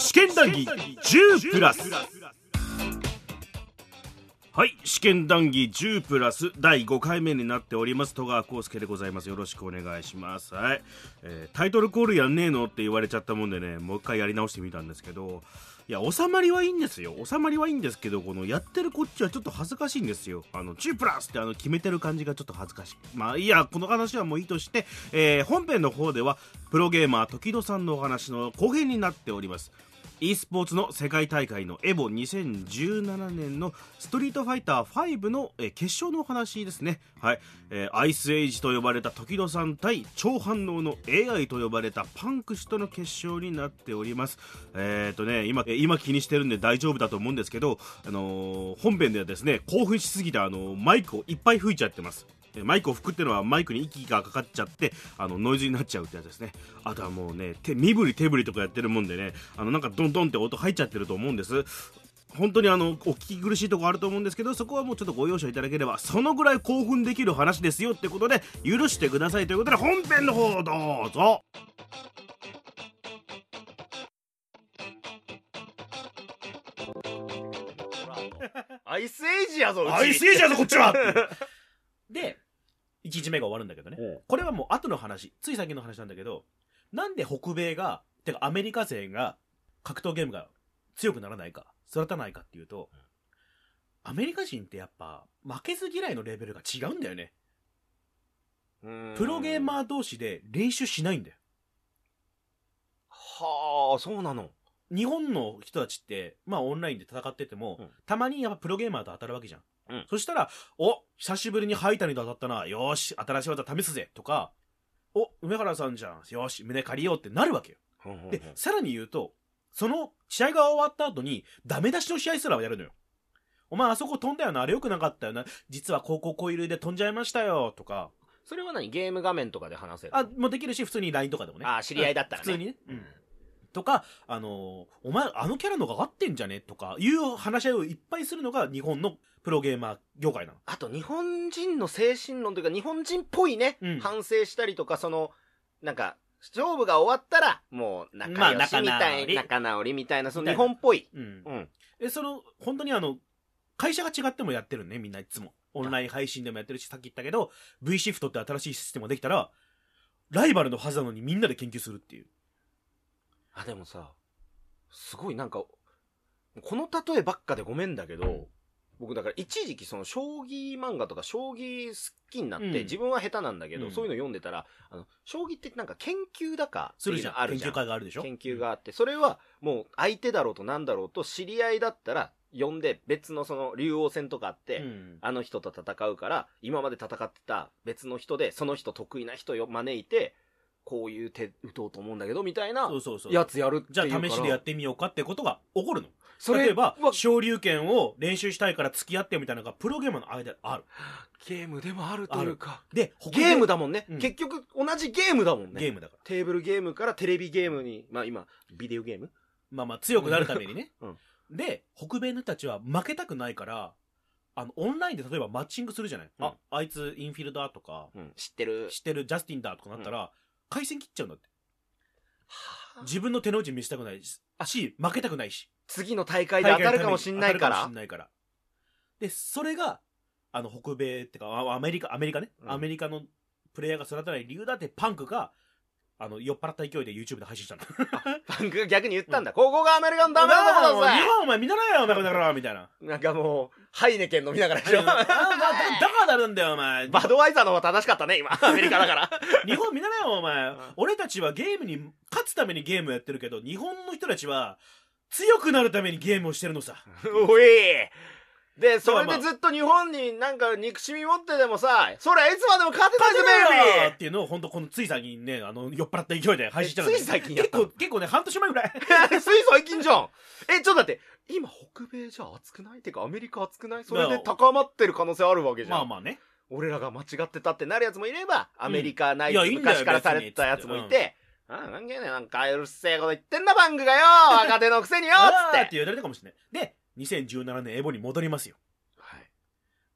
試験談義10プラス。はい試験談義10プラス第5回目になっております。戸川浩介でございます。よろしくお願いします。はい、えータイトルコールやんねえのって言われちゃったもんでねもう一回やり直してみたんですけど。いや収まりはいいんですよ。収まりはいいんですけどこのやってるこっちはちょっと恥ずかしいんですよ。あの10プラスってあの決めてる感じがちょっと恥ずかしい。まあいやこの話はもういいとして、えー本編の方ではプロゲーマー時戸さんのお話の後編になっております。E スポーツの世界大会のエボ2017年のストリートファイター5の、決勝のお話ですね。はい。えーアイスエイジと呼ばれた時戸さん対超反応の AI と呼ばれたパンク氏との決勝になっております。えっ、とね、今、今気にしてるんで大丈夫だと思うんですけど、あのー本編ではですね、興奮しすぎてあのマイクをいっぱい吹いちゃってます。えマイクを吹くってのはマイクに息がかかっちゃってあのノイズになっちゃうってやつですね。あとはもうね手身振り手振りとかやってるもんでねあのなんかドンドンって音入っちゃってると思うんです。本当にあのお聞き苦しいところあると思うんですけどそこはもうちょっとご容赦いただければそのぐらい興奮できる話ですよってことで許してくださいということで本編の方どうぞ。アイスエイジやぞうち。アイスエイジやぞこっちは で、1日目が終わるんだけどね。これはもう後の話、つい最近の話なんだけど、なんで北米が、てかアメリカ勢が格闘ゲームが強くならないか、育たないかっていうと、アメリカ人ってやっぱ負けず嫌いのレベルが違うんだよね。プロゲーーマー同士で練習しないんだよ。はあそうなの日本の人たちって、まあオンラインで戦ってても、うんたまにやっぱプロゲーマーと当たるわけじゃん。うんそしたら、お久しぶりにハイタニと当たったな。よーし、新しい技試すぜ。とか、お梅原さんじゃん。よーし、胸借りようってなるわけよ。で、さらに言うと、その試合が終わった後に、ダメ出しの試合すらやるのよ。お前あそこ飛んだよな、あれ良くなかったよな。実は高校コイルで飛んじゃいましたよ、とか。それは何？ゲーム画面とかで話せるあ、もうできるし、普通に LINE とかでもね。あ知り合いだったらね普通にね。うんとか、あのーお前、あのキャラのが合ってんじゃね？とか、いう話し合いをいっぱいするのが日本のプロゲーマー業界なの。あと日本人の精神論というか日本人っぽいね、うん反省したりとかそのなんか勝負が終わったらもう仲良しまあみたい、仲直り仲直りみたいなその日本っぽいうん。うんえ、その、本当にあの、会社が違ってもやってるね、みんないつも。オンライン配信でもやってるし、さっき言ったけど、V シフトって新しいシステムができたら、ライバルのはずなのにみんなで研究するっていう。あでもさすごいなんかこの例えばっかでごめんだけど、僕だから一時期その将棋漫画とか将棋好きになって、うん。自分は下手なんだけど、うん。そういうの読んでたらあの将棋ってなんか研究だかするじゃん。あるじゃん。研究会があるでしょ？研究があって、それはもう相手だろうとなんだろうと知り合いだったら呼んで別のその竜王戦とかあって、うん。あの人と戦うから今まで戦ってた別の人でその人得意な人を招いてこういう手打とうと思うんだけどみたいな。やつやるってじゃあ試しでやってみようかってことが起こるの。それ例えばは、昇竜拳を練習したいから付き合ってよみたいなのがプロゲーマーの間である。ゲームでもあるというか。で、ゲームだもんね、うん。結局同じゲームだもんね。ゲームだから。テーブルゲームからテレビゲームにまあ今ビデオゲーム？まあまあ強くなるためにね。うん。で、北米の人たちは負けたくないから、あの、オンラインで例えばマッチングするじゃない、うん。あ、あいつインフィールダーとか、うん。知ってる。知ってるジャスティンだとかなったら、回線切っちゃうんだって。はあ自分の手の内見せたくないし、し負けたくないし。次の大会で当たるかもしんないか当たるらもしんないから。で、それが、あの、北米ってか、あアメリカ、アメリカね、うんアメリカのプレイヤーが育たない理由だってパンクが、あの、酔っ払った勢いで YouTube で配信したの。パンクが逆に言ったんだ、ここがアメリカのダメなとこだぜ日本お前見習えよ、お前この野郎みたいな。なんかもうハイネケン飲みながらでしょ あだだだからなるんだよ、お前。バドワイザーの方が正しかったね今 アメリカだから日本見習えよ、お前ん。俺たちはゲームに勝つためにゲームをやってるけど、日本の人たちは強くなるためにゲームをしてるのさ。おいで、それでずっと日本になんか憎しみ持ってでもさ、それいつまでも勝てないぜ、勝てね。えよっていうのを本当このつい最近ね、あの、酔っ払った勢いで配信したのつい最近やったの？結構、結構ね、半年前ぐらい。つい最近じゃん。え、ちょっと待って、今北米じゃ熱くない？てかアメリカ熱くない？それで高まってる可能性あるわけじゃん。まあまあね。俺らが間違ってたってなるやつもいれば、アメリカないいやいいんだよ昔からされてたやつもい別て、ああ、なんかね、なんかうるせえこと言ってんな、バンクがよ若手のくせによあつっ。ーってて言われたかもしれない。で、2017年エボに戻りますよ。はい。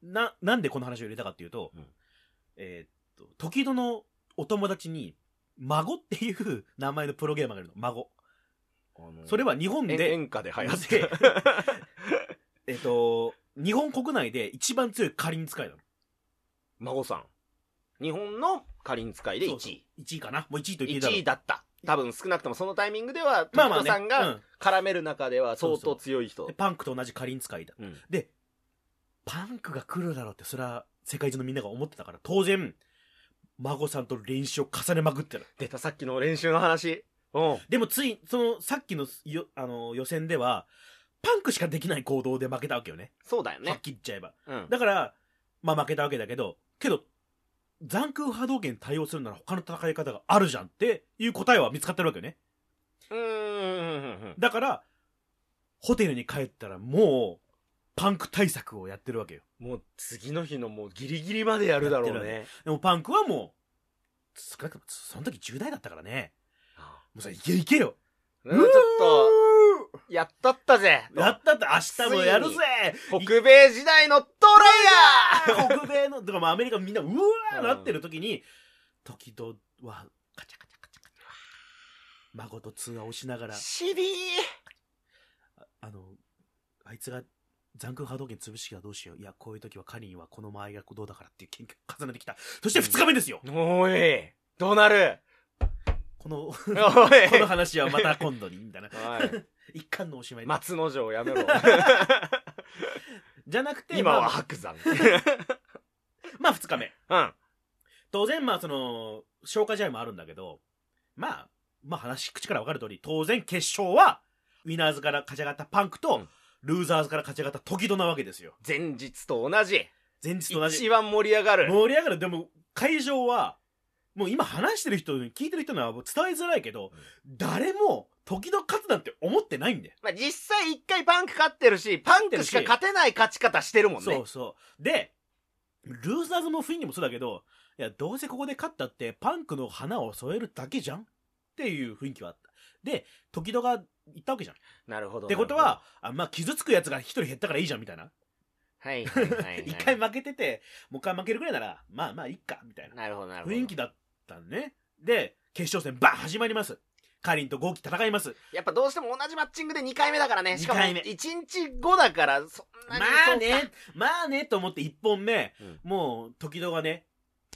な、なんでこの話を入れたかっていうと、うんえーっと、時戸のお友達に、孫っていう名前のプロゲーマーがいるの。孫。あのそれは日本で、演演歌で流行っでて。えっと、日本国内で一番強い仮に使いなの。孫さん。日本のかりん使いで1位。そうそう1位かなもう1位と言っていいだろう1位だった。多分少なくともそのタイミングでは、まあまあね。時子さんがうん絡める中では相当強い人で。パンクと同じ仮に使いだ。うんで、パンクが来るだろうって、それは世界中のみんなが思ってたから、当然、孫さんと練習を重ねまくってる。出たさっきの練習の話。うん。でもつい、その、さっきのよあの予選では、パンクしかできない行動で負けたわけよね。そうだよねはっ。きり言っちゃえば。うん。だから、まあ負けたわけだけど、けど、残空波動拳に対応するなら他の戦い方があるじゃんっていう答えは見つかってるわけよね。うーん。だから、ホテルに帰ったらもう、パンク対策をやってるわけよ。もう次の日のもうギリギリまでやるだろうね。でもパンクはもう、少なくともその時10代だったからね。もうさ、いけいけよ。うんちょっと、やったったぜ。やったって明日もやるぜ北米時代のトライヤー北米の、だからまあアメリカみんな、うわーなってる時に、時々は、カチャカチャカチャカチャ。孫と通話をしながら、シビーああの、あいつが残空波動拳潰しがどうしよう。いや、こういう時はカリンはこの間合いがどうだからっていう研究を重ねてきた。そして2日目ですよ、おい、どうなる？この、おこいの話はまた今度に、みたいな。おい 一巻のおしまい。松之丞やめろ。じゃなくて、今はまあ、白山。まあ2日目。うん。当然、まあその、消化試合もあるんだけど、まあ、まあ話、口から分かる通り、当然決勝は、ウィナーズから勝ち上がったパンクと、うんルーザーズから勝ち上がった時戸なわけですよ。前日と同じ。前日と同じ。一番盛り上がる。盛り上がる。でも、会場は、もう今話してる人に、聞いてる人には伝えづらいけど、誰も、時々勝つなんて思ってないんだよ。まあ、実際一回パンク勝ってるし、パンクしか勝てない勝ち方してるもんね。そうそう。で、ルーザーズの雰囲気もそうだけど、いや、どうせここで勝ったって、パンクの花を添えるだけじゃんっていう雰囲気はあった。で、時々が言ったわけじゃん。っなるほど。てことは、あまあ、傷つくやつが一人減ったからいいじゃん、みたいな。はいはいはいはい。一回負けてて、もう一回負けるぐらいなら、まあまあ、いっか、みたいな。なるほどなるほど。雰囲気だったんね。で、決勝戦、バン始まります。カリンとゴーキ戦います。やっぱどうしても同じマッチングで2回目だからね。しかも二回目1日後だから、そんなまに。あね、まあね、と思って一本目、うんもう、時々がね、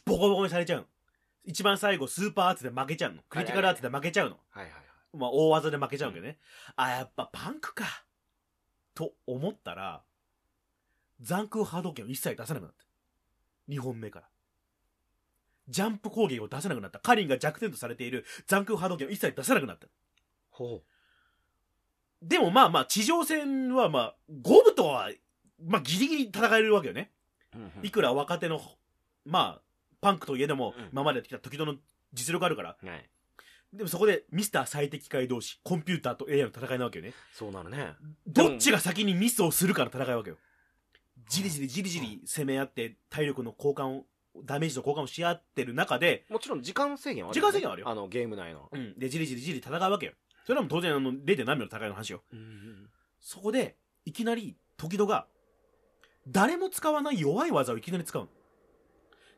ボコボコにされちゃうの。一番最後、スーパーアーツで負けちゃうの。クリティカルアーツで負けちゃうの。はいはいはい。まあ、大技で負けちゃうんだけどね。あ、やっぱパンクか。と思ったら、残空波動拳を一切出さなくなった。2本目から。ジャンプ攻撃を出せなくなった。カリンが弱点とされている残空波動拳を一切出さなくなった。ほでもまあまあ、地上戦はまあ、五分とは、まあギリギリ戦えるわけよね。う。いくら若手の、まあ、パンクといえども、うん今までやってきた時々の実力あるから。はい。でもそこでミスター最適解同士、コンピューターと AI の戦いなわけよね。そうなるね。どっちが先にミスをするかの戦いわけよ。じりじりじりじり攻め合って、体力の交換を、ダメージの交換をし合ってる中で、もちろん時間制限はある、時間制限はあるよあの、ゲーム内の。うん。で、じりじりじり戦うわけよ。それはもう当然あの、0. 何秒の戦いの話よ。そこで、いきなり、時戸が、誰も使わない弱い技をいきなり使うの。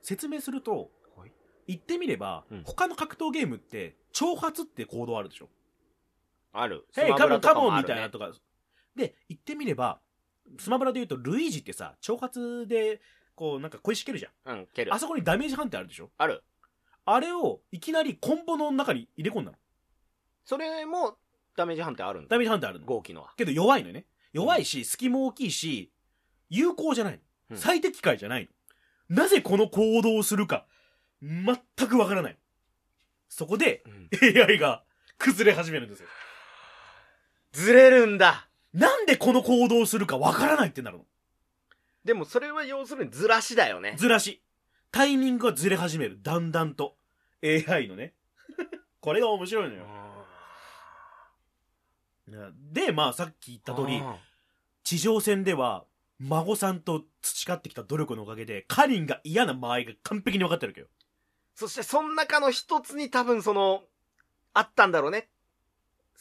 説明すると、はい言ってみれば、うん他の格闘ゲームって、挑発って行動あるでしょ。ある。ヘイ、カモンカモンみたいなとか。で、言ってみれば、スマブラで言うと、ルイージってさ、挑発で、こう、なんか小石蹴るじゃん。うん、蹴るあ。そこにダメージ判定あるでしょ？ある。あれを、いきなりコンボの中に入れ込んだの。それも、ダメージ判定あるんだ。ダメージ判定あるの。合気のは。けど弱いのよね。弱いし、隙も大きいし、有効じゃないの。うん最適解じゃないの。なぜこの行動をするか、全くわからない。そこで、AI が崩れ始めるんですよ。ずれるんだ。なんでこの行動をするかわからないってなるの。でもそれは要するにずらしだよね。ずらし。タイミングがずれ始める。だんだんと。AI のね。これが面白いのよ。で、まあさっき言った通り、あ地上戦では、孫さんと培ってきた努力のおかげで、カリンが嫌な間合いが完璧に分かってるわけよ。そしてその中の一つに多分その、あったんだろうね。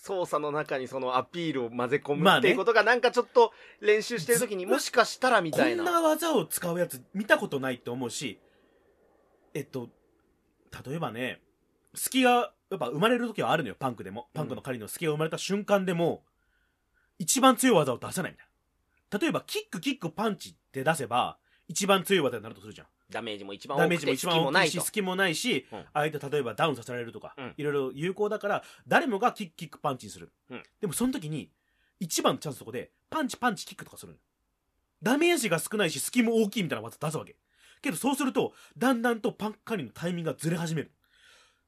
操作の中にそのアピールを混ぜ込むっていうことがなんかちょっと練習してる時にもしかしたらみこたいな。んな技を使うやつ見たことないって思うし、えっと、例えばね、隙が、やっぱ生まれる時はあるのよ、パンクでも。パンクの仮の隙が生まれた瞬間でも、一番強い技を出さないんだよ。例えば、キック、キック、パンチって出せば、一番強い技になるとするじゃん。ダメージも一番ダ多くてメージも一番隙もないいし、隙もないし、うん相手例えばダウンさせられるとか、うんいろいろ有効だから、誰もがキック、キック、パンチにする。うんでもその時に、一番のチャンスのとこで、パンチ、パンチ、キックとかするのダメージが少ないし、隙も大きいみたいな技出すわけ。けどそうすると、だんだんとパンクカリのタイミングがずれ始める。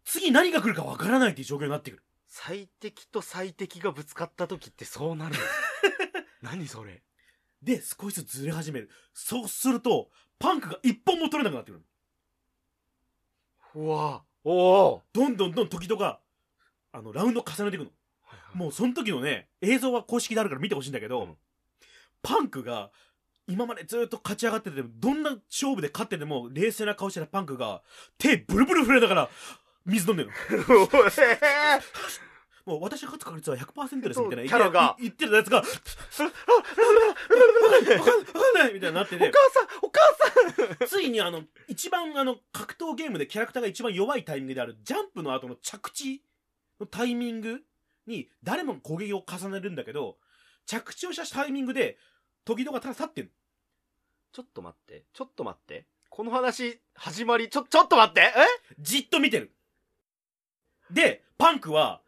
次何が来るかわからないっていう状況になってくる。最適と最適がぶつかった時ってそうなるの？何それ？で、少しずつずれ始める。そうすると、パンクが一本も取れなくなってくる。うわおおどんどんどん時々が、あの、ラウンドを重ねていくの。もうその時のね、映像は公式であるから見てほしいんだけど、うんパンクが、今までずっと勝ち上がってても、どんな勝負で勝ってても、冷静な顔してたパンクが、手ブルブル震えながら、水飲んでるの。もう私が勝つ確率は100%ですみたいな。キャラが言ってるやつが、わかんない、わかんないみたいになってて、お母さんお母さんついにあの、一番あの、格闘ゲームでキャラクターが一番弱いタイミングである、ジャンプの後の着地のタイミングに、誰も攻撃を重ねるんだけど、着地をしたタイミングで、時々がただ立ってる。ちょっと待ってちょっと待ってこの話始まりちょちょっと待ってえじっと見てる。で、パンクは、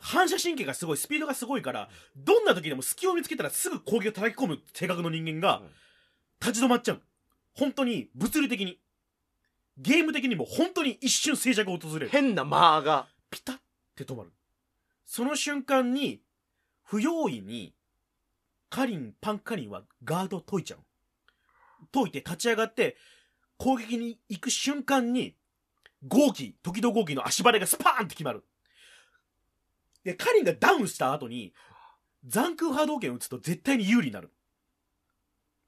反射神経がすごい、スピードがすごいから、どんな時でも隙を見つけたらすぐ攻撃を叩き込む性格の人間がうん、立ち止まっちゃう。本当に、物理的に。ゲーム的にも本当に一瞬静寂を訪れる。変な間がピタッて止まる。その瞬間に、不用意に、カリン、パンカリンはガードを解いちゃう。解いて立ち上がって、攻撃に行く瞬間に、号機、時々号機の足バレがスパーンって決まる。で、カリンがダウンした後に、残空波動拳を打つと絶対に有利になる。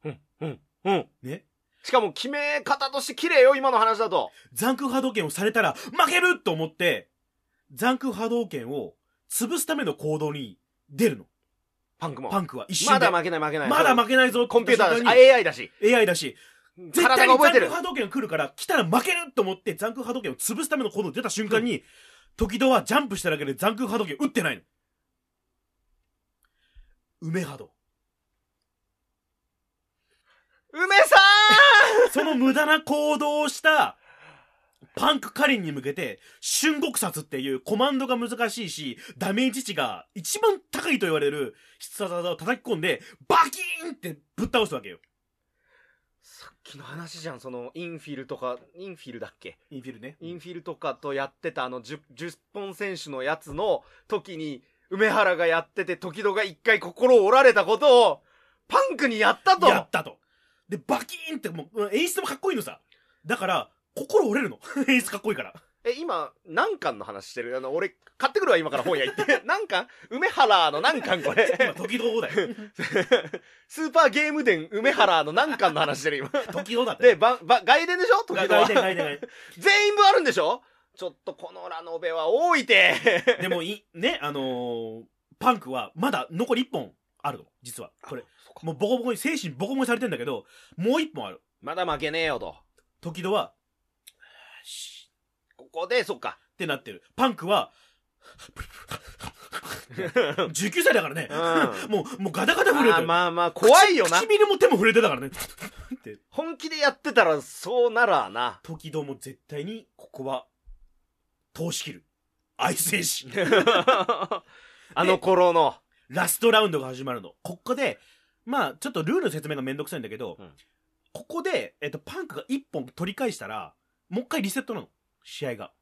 うんうんうんね。しかも決め方として綺麗よ今の話だと残空波動拳をされたら負けると思って、残空波動拳を潰すための行動に出るの。パンクもパンクは一瞬で。まだ負けない負けないまだ負けないぞコンピューターだしあ AI だし AI だし、絶体対にが覚えてる残空波動拳が来るから、来たら負けると思って残空波動拳を潰すための行動に出た瞬間に、時々はジャンプしただけで残空波動拳打ってないの。梅波動。梅さその無駄な行動をした、パンクカリンに向けて、春国殺っていうコマンドが難しいし、ダメージ値が一番高いと言われる必殺技を叩き込んで、バキーンってぶっ倒すわけよ。さっきの話じゃんそのインフィルとかインフィルだっけ？インフィルね。インフィルとかとやってたあの 10, 10本選手のやつの時に梅原がやってて時々が一回心を折られたことをパンクにやったとやったと。で、バキーンってもう演出もかっこいいのさ。だから、心折れるの。演出かっこいいから。え今何巻の話してる？あの俺買ってくるわ今から本屋行って。何巻？梅原の何巻こ 今、れ時々だよ。スーパーゲーム伝梅原の何巻の話してる今。時々だって。でばば外伝でしょ？時々外伝は外伝外伝。全員分あるんでしょ？ちょっとこのラノベは多いて。でもい、ね、あのーパンクはまだ残り1本あるの。実は。これ。もうボコボコに、精神ボコボコにされてんだけど、もう1本ある。まだ負けねえよと。時々は、シここでそっかってなってる。パンクは、19歳だからね。うん もう、もうガタガタ震えてまある。まあまあ怖いよな唇も手も震えてたからね。って本気でやってたらそうならな時々も絶対に、ここは、通し切る。愛精神。あの頃のラストラウンドが始まるの。ここで、まあ、ちょっとルールの説明がめんどくさいんだけど、うんここで、えっと、パンクが1本取り返したら、もう一回リセットなの。試合が。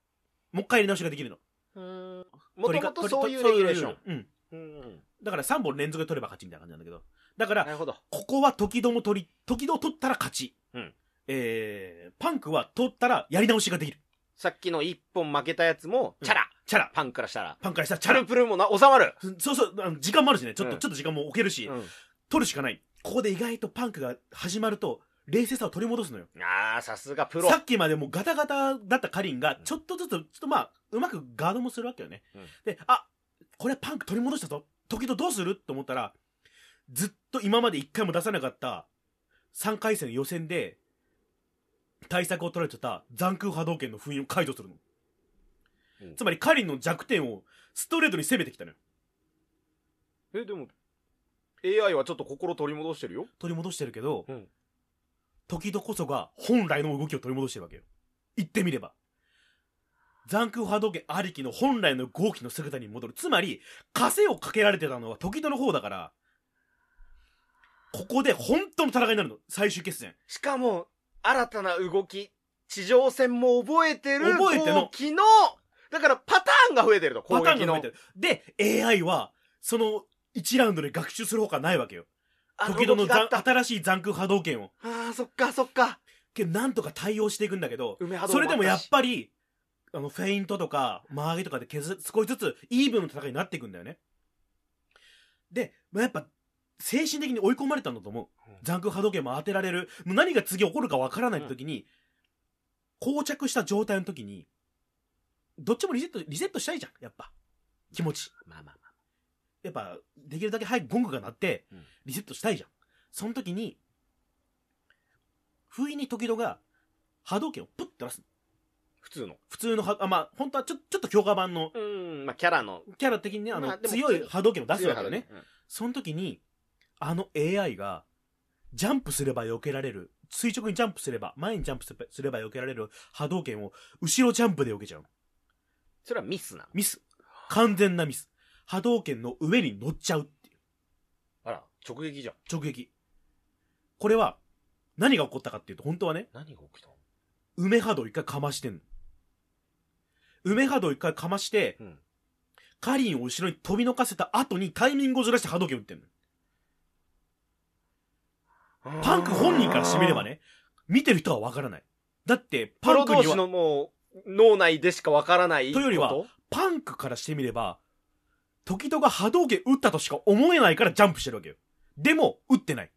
もう一回やり直しができるの。もとも取りかとそういうレギュレーションうん。うんだから3本連続で取れば勝ちみたいな感じなんだけど。だからな、るほどここは時々も取り、時々取ったら勝ち。うんえー、パンクは取ったらやり直しができる。さっきの一本負けたやつもうんチャラチャラ。パンからしたらパンからしたらチャラチャル。プルもな収まるそうそう、あの時間もあるしね。ちょっと、うんちょっと時間も置けるし、うん取るしかない。ここで意外とパンクが始まると、冷静さを取り戻すのよ。ああさすがプロさっきまでもうガタガタだったカリンが、ちょっとずつ、ちょっとまあ、うまくガードもするわけよね。うんで、あ、これパンク取り戻したぞ。時々どうする？と思ったら、ずっと今まで一回も出さなかった、3回戦予選で、対策を取られてた残空波動拳の封印を解除するの。うんつまりカリンの弱点をストレートに攻めてきたのよえでも AI はちょっと心取り戻してるよ取り戻してるけど、うん時戸こそが本来の動きを取り戻してるわけよ。言ってみれば。残空波動拳ありきの本来の豪気の姿に戻る。つまり枷をかけられてたのは時戸の方だからここで本当の戦いになるの。最終決戦。しかも新たな動き地上戦も覚えてる覚えての。攻撃のだからパターンが増えてるとパターンが増えてる。で AI はその1ラウンドで学習するほかないわけよ。あ時戸の新しい残空波動拳をあーそっかそっか。けどなんとか対応していくんだけど梅波動それでもやっぱぱりあのフェイントとか間上げとかで削少しずつイーブンの戦いになっていくんだよね。で、まあ、やっぱ精神的に追い込まれたんだと思う。うん。残空波動拳も当てられる。もう何が次起こるかわからない時に、膠着した状態の時にどっちもリセットリセットしたいじゃんやっぱ。気持ち。まあまあまあ。やっぱできるだけ早くゴングが鳴ってうん。リセットしたいじゃん。その時に不意に時々が波動拳をプッて出す普通の。普通のはあまあ本当はちょちょっと強化版のうんまあキャラの。キャラ的にねあの、まあでも強い波動拳を出すわけよね。強いその時にあの AI がジャンプすれば避けられる。垂直にジャンプすれば前にジャンプすればすれば避けられる。波動拳を後ろジャンプで避けちゃうの。それはミスなの。ミス。完全なミス。波動拳の上に乗っちゃうっていう。あら直撃じゃん。直撃。これは何が起こったかっていうと本当はね何が起きたの？梅波動一回かましてんの。梅波動一回かましてうん。カリンを後ろに飛びのかせた後にタイミングをずらして波動拳打ってんの。パンク本人からしてみればね見てる人はわからない。だってパンクにはのもう脳内でしかわからないというよりはパンクからしてみれば時々が波動拳打ったとしか思えないからジャンプしてるわけよ。でも打ってない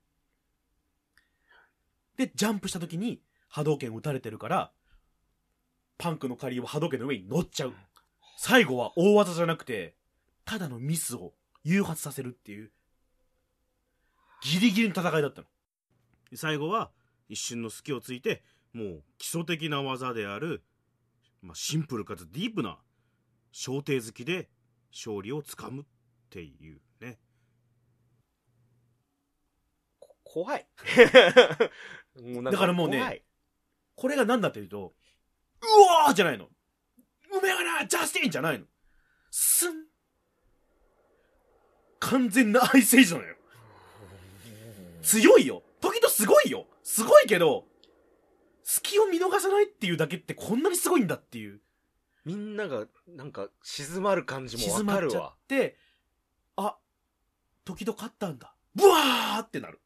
でジャンプした時に波動拳打たれてるからパンクの仮は波動拳の上に乗っちゃう。最後は大技じゃなくてただのミスを誘発させるっていうギリギリの戦いだったの。最後は一瞬の隙をついてもう基礎的な技である、まあ、シンプルかつディープな小艇好きで勝利をつかむっていうねこ怖い もうなんだからもうね怖いこれが何だというと、うわーじゃないの。梅原ジャスティンじゃないの。すん。完全なアイスエイジなのよ。強いよ。時々すごいよ。すごいけど、隙を見逃さないっていうだけってこんなにすごいんだっていう。みんながなんか静まる感じも静わかるわて、あ、時々勝ったんだ。ブワーってなる。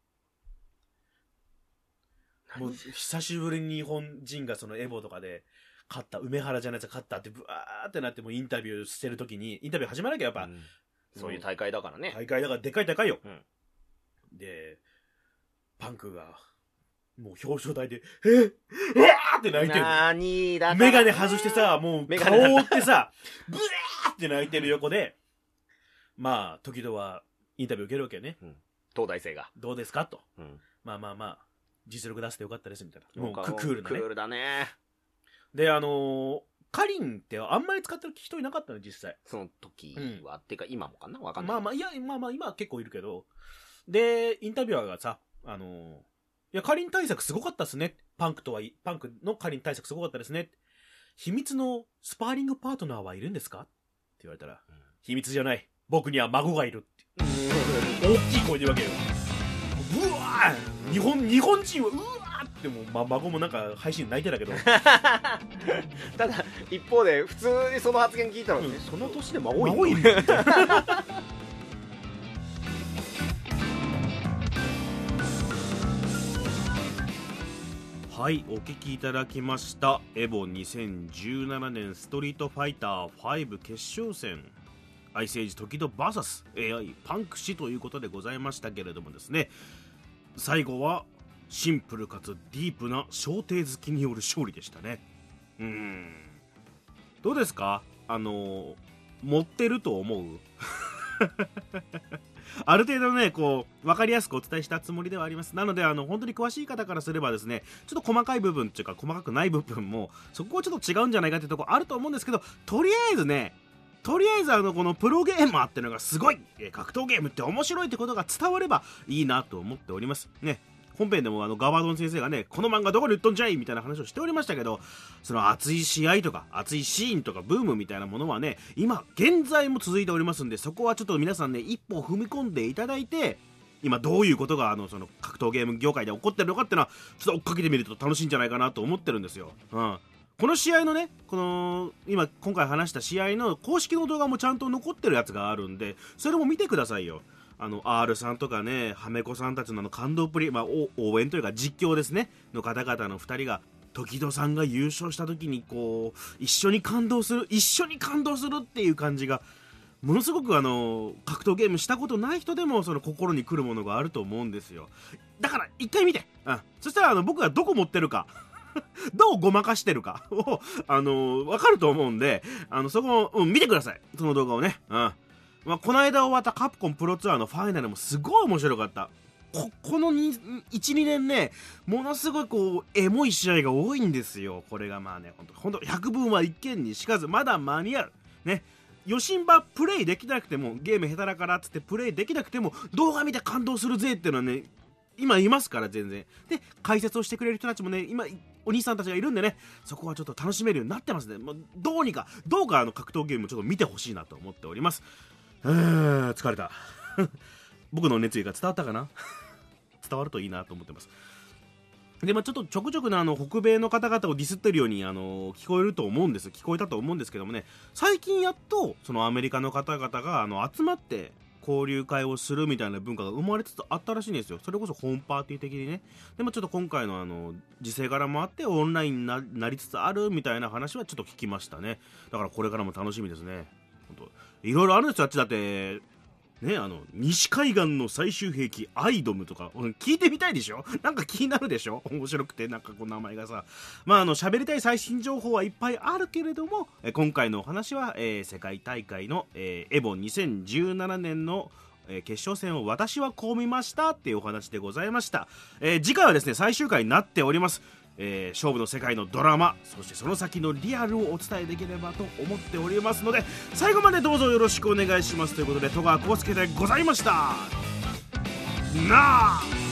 もう久しぶりに日本人がそのエボとかで勝った梅原じゃないですか勝ったってブワーってなってもうインタビューしてる時にインタビュー始まらなきゃやっぱ、うん。そういう大会だからね。大会だからでかい大会よ、うん。でパンクがもう表彰台で「えっうわー!」って泣いてる。なーにだメガネ外してさもう顔を覆ってさ ブワーって泣いてる横でまあ時々はインタビュー受けるわけよね。東大生が。どうですか？と。うん。まあまあまあ実力出してよかったですみたいな。ククールなね。クールだね。であのーカリンってあんまり使ってる人いなかったの実際。その時は、っていうか今もかな？わかんない。まあまあいやまあまあ今は結構いるけど。でインタビュアーがさあのーいやカリン対策すごかったですね。パンクとはいパンクのカリン対策すごかったですね。秘密のスパーリングパートナーはいるんですか？って言われたら、うん。秘密じゃない。僕には孫がいるって。大きい声で言うわけようわー日本日本人はうわーってもう、ま、孫もなんか配信で泣いてたけど。ただ一方で普通にその発言聞いたら、うん。えその年で孫い孫いるるみたいなはいお聞きいただきました。エボ2017年ストリートファイター5決勝戦アイスエイジ時々 VSAI パンク氏ということでございましたけれどもですね。最後はシンプルかつディープな小艇好きによる勝利でしたね。うん。どうですか？あの持ってると思う？ある程度ね、こう、わかりやすくお伝えしたつもりではあります。なので、あの、本当に詳しい方からすればですね、ちょっと細かい部分っていうか、細かくない部分も、そこはちょっと違うんじゃないかっていうとこあると思うんですけど、とりあえずね、とりあえずあのこのプロゲーマーってのがすごい、格闘ゲームって面白いってことが伝わればいいなと思っております。ね。本編でもあのガバドン先生がねこの漫画どこに売っとんじゃいみたいな話をしておりましたけどその熱い試合とか熱いシーンとかブームみたいなものはね今現在も続いておりますんでそこはちょっと皆さんね一歩踏み込んでいただいて今どういうことがあのその格闘ゲーム業界で起こってるのかっていうのはちょっと追っかけてみると楽しいんじゃないかなと思ってるんですよ。うん。この試合のね、この、今、今回話した試合の公式の動画もちゃんと残ってるやつがあるんで、それも見てくださいよ。あの、R さんとかね、はめこさんたちのあの感動プリ、まあ、応援というか実況ですね、の方々の2人が、時戸さんが優勝した時にこう、一緒に感動する、一緒に感動するっていう感じが、ものすごくあの、格闘ゲームしたことない人でもその心に来るものがあると思うんですよ。だから、一回見て。うん。そしたらあの、僕がどこ持ってるか。どうごまかしてるかを、あのー、わかると思うんで、あの、そこを、うん、見てください。その動画をね。うん。まあ、この間終わったカプコンプロツアーのファイナルもすごい面白かった。こ、この1、2年ね、ものすごいこう、エモい試合が多いんですよ。これがまあね、ほんと、ほんと、100分は一見にしかず、まだ間に合う。ね。余震場プレイできなくても、ゲーム下手だからっつってプレイできなくても、動画見て感動するぜっていうのはね、今いますから全然で解説をしてくれる人たちもね今お兄さんたちがいるんでねそこはちょっと楽しめるようになってますね。もうどうにかどうかあの格闘ゲームもちょっと見てほしいなと思っております。うーん疲れた。僕の熱意が伝わったかな？伝わるといいなと思ってます。で、まあ、ちょっとちょくちょくね、あの、北米の方々をディスってるように、あの、聞こえると思うんです。聞こえたと思うんですけどもね、最近やっと、そのアメリカの方々が、あの、集まって、交流会をするみたいな文化が生まれつつあったらしいんですよ。それこそホームパーティー的にね。でもちょっと今回のあの、時勢柄もあってオンラインになりつつあるみたいな話はちょっと聞きましたね。だからこれからも楽しみですね。本当いろいろあるんですよ、あっちだって。ね、あの、西海岸の最終兵器、アイドムとか、聞いてみたいでしょ？なんか気になるでしょ？面白くて、なんかこう名前がさ。まあ、あの、喋りたい最新情報はいっぱいあるけれども、今回のお話は、えー、世界大会の、えー、エボ2017年の、え、決勝戦を私はこう見ましたっていうお話でございました、えー、次回はですね最終回になっております。えー、勝負の世界のドラマそしてその先のリアルをお伝えできればと思っておりますので最後までどうぞよろしくお願いしますということで戸川浩介でございました。なあ